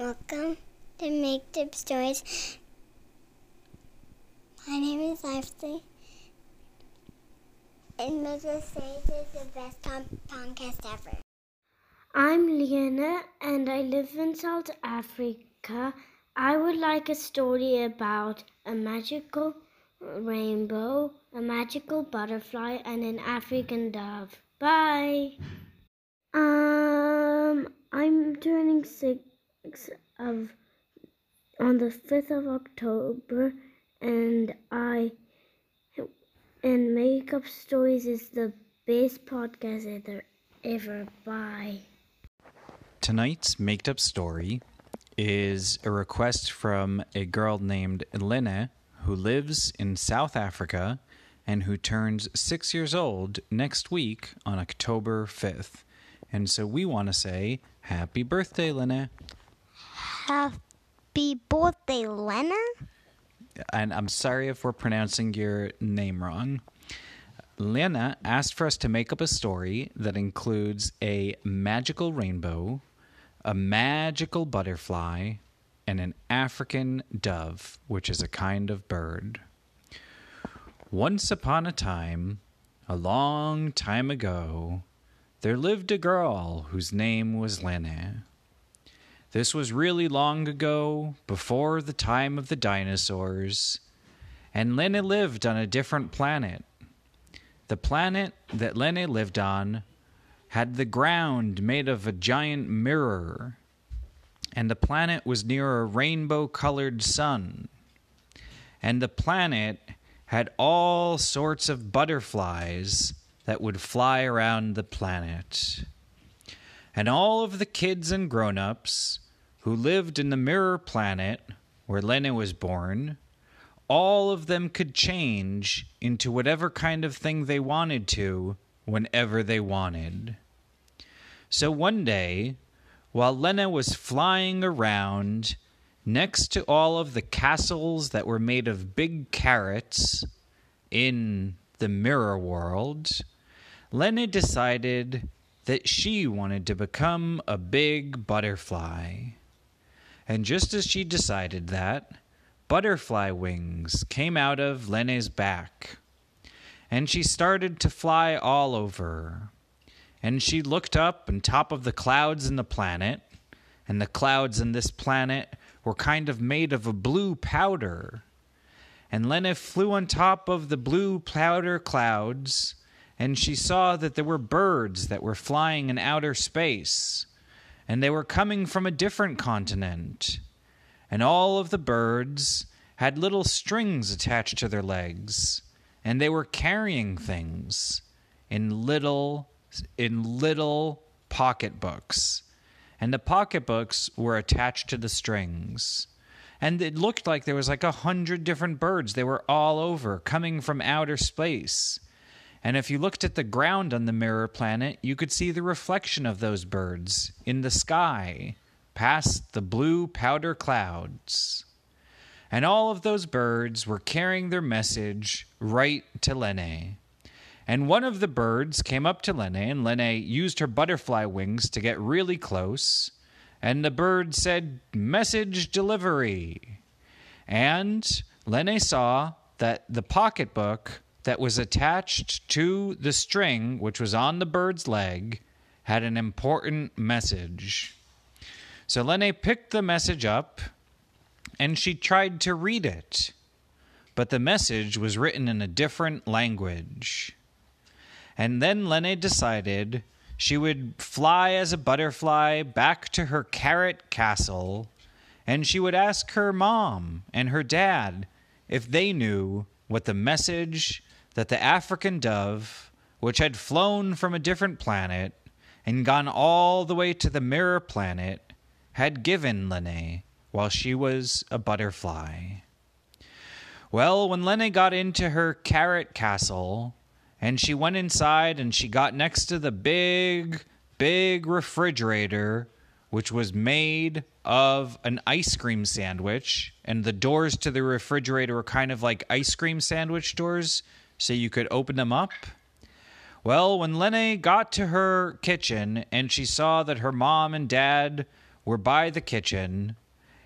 Welcome to Make Tip Stories. My name is Ashley. And Tip Stories is the best podcast ever. I'm Liana and I live in South Africa. I would like a story about a magical rainbow, a magical butterfly, and an African dove. Bye. Um, I'm turning six of on the fifth of October, and I and Makeup Stories is the best podcast ever. Ever. Bye. Tonight's Maked Up Story is a request from a girl named Elena who lives in South Africa and who turns six years old next week on October 5th. And so we want to say happy birthday, Lena. Happy birthday, Lena. And I'm sorry if we're pronouncing your name wrong. Lena asked for us to make up a story that includes a magical rainbow, a magical butterfly, and an African dove, which is a kind of bird. Once upon a time, a long time ago, there lived a girl whose name was Lena. This was really long ago, before the time of the dinosaurs, and Lena lived on a different planet. The planet that Lene lived on had the ground made of a giant mirror, and the planet was near a rainbow colored sun. And the planet had all sorts of butterflies that would fly around the planet. And all of the kids and grown ups who lived in the mirror planet where Lene was born all of them could change into whatever kind of thing they wanted to whenever they wanted. So one day, while Lena was flying around next to all of the castles that were made of big carrots in the mirror world, Lena decided that she wanted to become a big butterfly. And just as she decided that, butterfly wings came out of Lene's back, and she started to fly all over. And she looked up on top of the clouds in the planet, and the clouds in this planet were kind of made of a blue powder. And Lena flew on top of the blue powder clouds, and she saw that there were birds that were flying in outer space, and they were coming from a different continent and all of the birds had little strings attached to their legs, and they were carrying things in little in little pocketbooks. And the pocketbooks were attached to the strings. And it looked like there was like a hundred different birds. They were all over, coming from outer space. And if you looked at the ground on the mirror planet, you could see the reflection of those birds in the sky past the blue powder clouds. And all of those birds were carrying their message right to Lene. And one of the birds came up to Lene, and Lene used her butterfly wings to get really close. And the bird said, Message delivery. And Lene saw that the pocketbook that was attached to the string, which was on the bird's leg, had an important message. So Lene picked the message up and she tried to read it, but the message was written in a different language. And then Lene decided she would fly as a butterfly back to her carrot castle and she would ask her mom and her dad if they knew what the message that the African dove, which had flown from a different planet and gone all the way to the mirror planet, had given Lene while she was a butterfly. Well, when Lene got into her carrot castle and she went inside and she got next to the big, big refrigerator, which was made of an ice cream sandwich, and the doors to the refrigerator were kind of like ice cream sandwich doors, so you could open them up. Well, when Lene got to her kitchen and she saw that her mom and dad were by the kitchen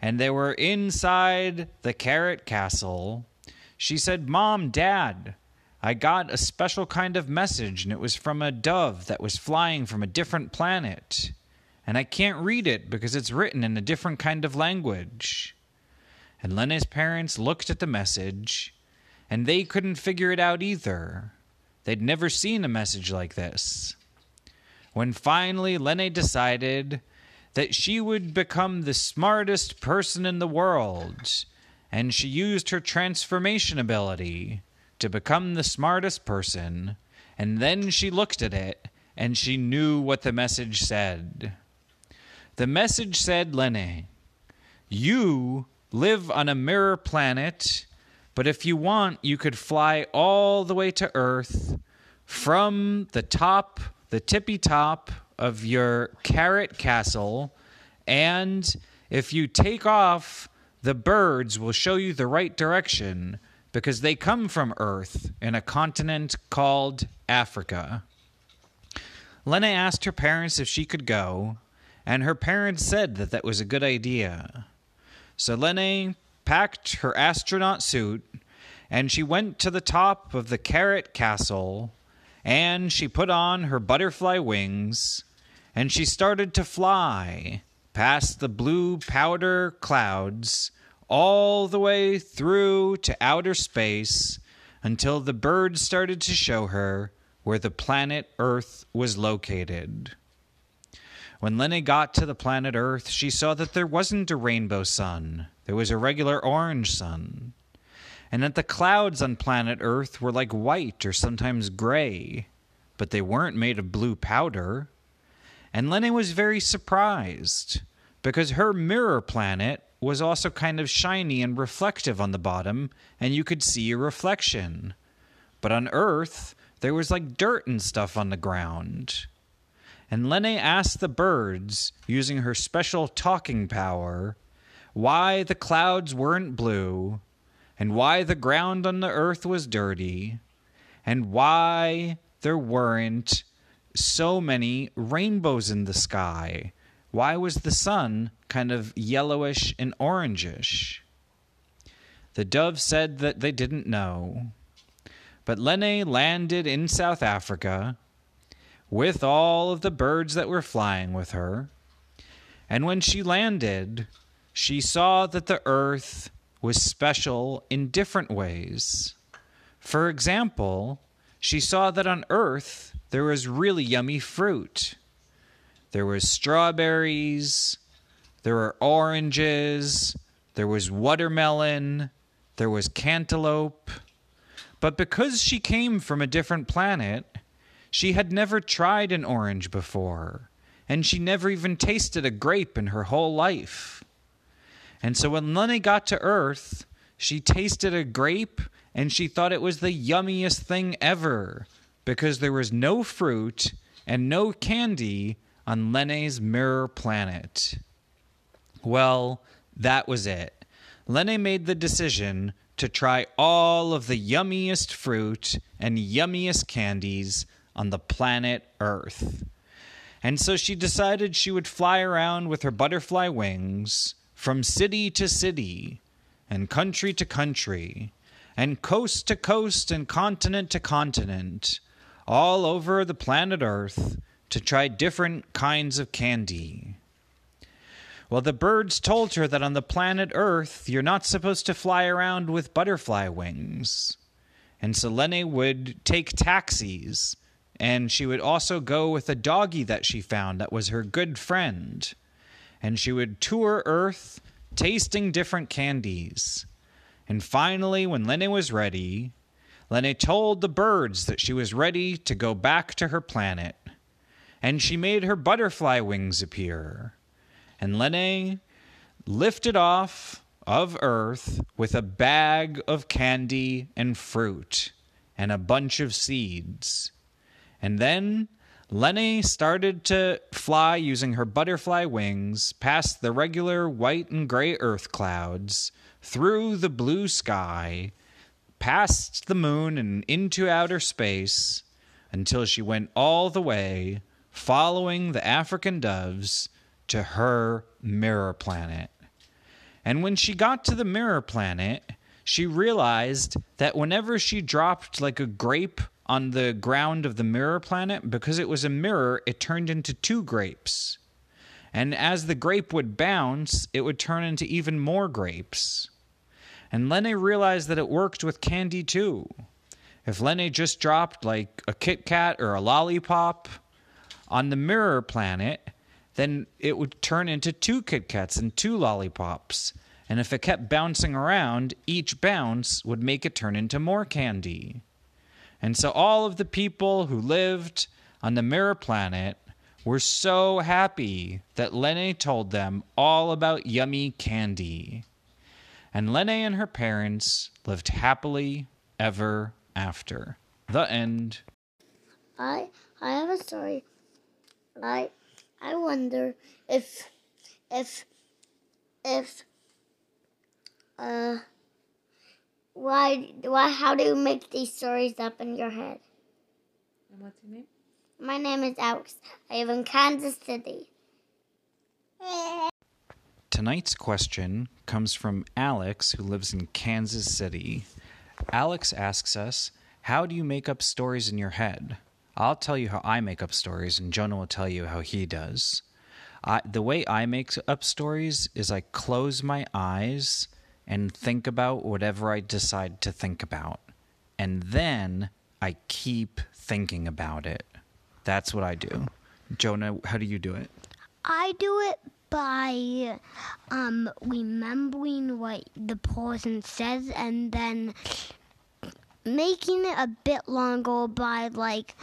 and they were inside the carrot castle, she said, Mom, Dad, I got a special kind of message, and it was from a dove that was flying from a different planet. And I can't read it because it's written in a different kind of language. And Lene's parents looked at the message, and they couldn't figure it out either. They'd never seen a message like this. When finally Lene decided that she would become the smartest person in the world, and she used her transformation ability to become the smartest person, and then she looked at it and she knew what the message said. The message said, Lene, you live on a mirror planet, but if you want, you could fly all the way to Earth from the top, the tippy top of your carrot castle, and if you take off, the birds will show you the right direction because they come from Earth in a continent called Africa. Lene asked her parents if she could go, and her parents said that that was a good idea. So Lene packed her astronaut suit and she went to the top of the carrot castle and she put on her butterfly wings and she started to fly past the blue powder clouds all the way through to outer space until the birds started to show her where the planet Earth was located. When Lene got to the planet Earth, she saw that there wasn't a rainbow sun, there was a regular orange sun, and that the clouds on planet Earth were like white or sometimes gray, but they weren't made of blue powder. And Lene was very surprised because her mirror planet was also kind of shiny and reflective on the bottom, and you could see a reflection. But on Earth, there was like dirt and stuff on the ground. And Lene asked the birds, using her special talking power, why the clouds weren't blue, and why the ground on the earth was dirty, and why there weren't so many rainbows in the sky. Why was the sun kind of yellowish and orangish? The dove said that they didn't know. But Lene landed in South Africa with all of the birds that were flying with her. And when she landed, she saw that the earth was special in different ways. For example, she saw that on earth there was really yummy fruit. There was strawberries, there were oranges, there was watermelon, there was cantaloupe. But because she came from a different planet, she had never tried an orange before, and she never even tasted a grape in her whole life. And so when Lene got to Earth, she tasted a grape and she thought it was the yummiest thing ever because there was no fruit and no candy on Lene's mirror planet. Well, that was it. Lene made the decision to try all of the yummiest fruit and yummiest candies on the planet Earth. And so she decided she would fly around with her butterfly wings from city to city and country to country and coast to coast and continent to continent all over the planet Earth to try different kinds of candy. Well, the birds told her that on the planet Earth, you're not supposed to fly around with butterfly wings. And Selene would take taxis, and she would also go with a doggy that she found that was her good friend. And she would tour Earth, tasting different candies. And finally, when Lene was ready, Lene told the birds that she was ready to go back to her planet. And she made her butterfly wings appear and Lene lifted off of Earth with a bag of candy and fruit and a bunch of seeds. And then Lene started to fly using her butterfly wings past the regular white and gray earth clouds, through the blue sky, past the moon and into outer space, until she went all the way, following the African doves to her mirror planet. And when she got to the mirror planet, she realized that whenever she dropped like a grape on the ground of the mirror planet, because it was a mirror, it turned into two grapes. And as the grape would bounce, it would turn into even more grapes. And Lene realized that it worked with candy too. If Lene just dropped like a Kit Kat or a lollipop on the mirror planet, then it would turn into two Kit Kats and two lollipops. And if it kept bouncing around, each bounce would make it turn into more candy. And so all of the people who lived on the mirror planet were so happy that Lene told them all about yummy candy. And Lene and her parents lived happily ever after. The end. I I have a story. I I wonder if if if uh why why how do you make these stories up in your head? And what's your name? My name is Alex. I live in Kansas City. Tonight's question comes from Alex, who lives in Kansas City. Alex asks us, How do you make up stories in your head? I'll tell you how I make up stories, and Jonah will tell you how he does. I, the way I make up stories is I close my eyes and think about whatever I decide to think about. And then I keep thinking about it. That's what I do. Jonah, how do you do it? I do it by um remembering what the person says and then making it a bit longer by like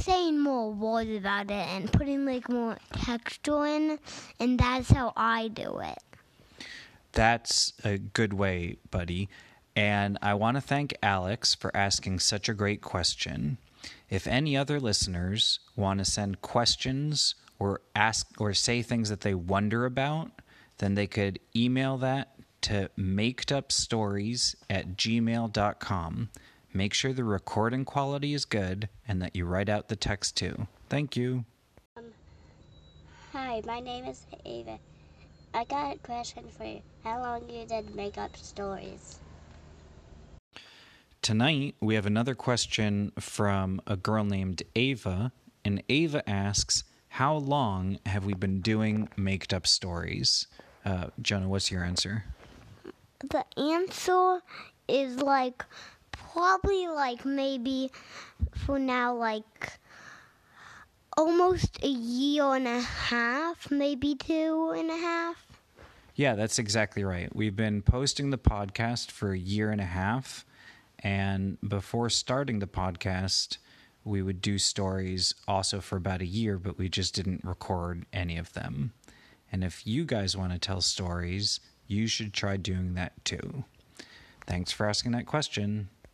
saying more words about it and putting like more texture in and that's how I do it. That's a good way, buddy. And I want to thank Alex for asking such a great question. If any other listeners want to send questions or ask or say things that they wonder about, then they could email that to makedupstories at gmail.com. Make sure the recording quality is good and that you write out the text too. Thank you. Um, hi, my name is Ava. I got a question for you. How long you did make up stories? Tonight, we have another question from a girl named Ava. And Ava asks, How long have we been doing made up stories? Uh, Jonah, what's your answer? The answer is like probably like maybe for now like almost a year and a half, maybe two and a half. Yeah, that's exactly right. We've been posting the podcast for a year and a half. And before starting the podcast, we would do stories also for about a year, but we just didn't record any of them. And if you guys want to tell stories, you should try doing that too. Thanks for asking that question.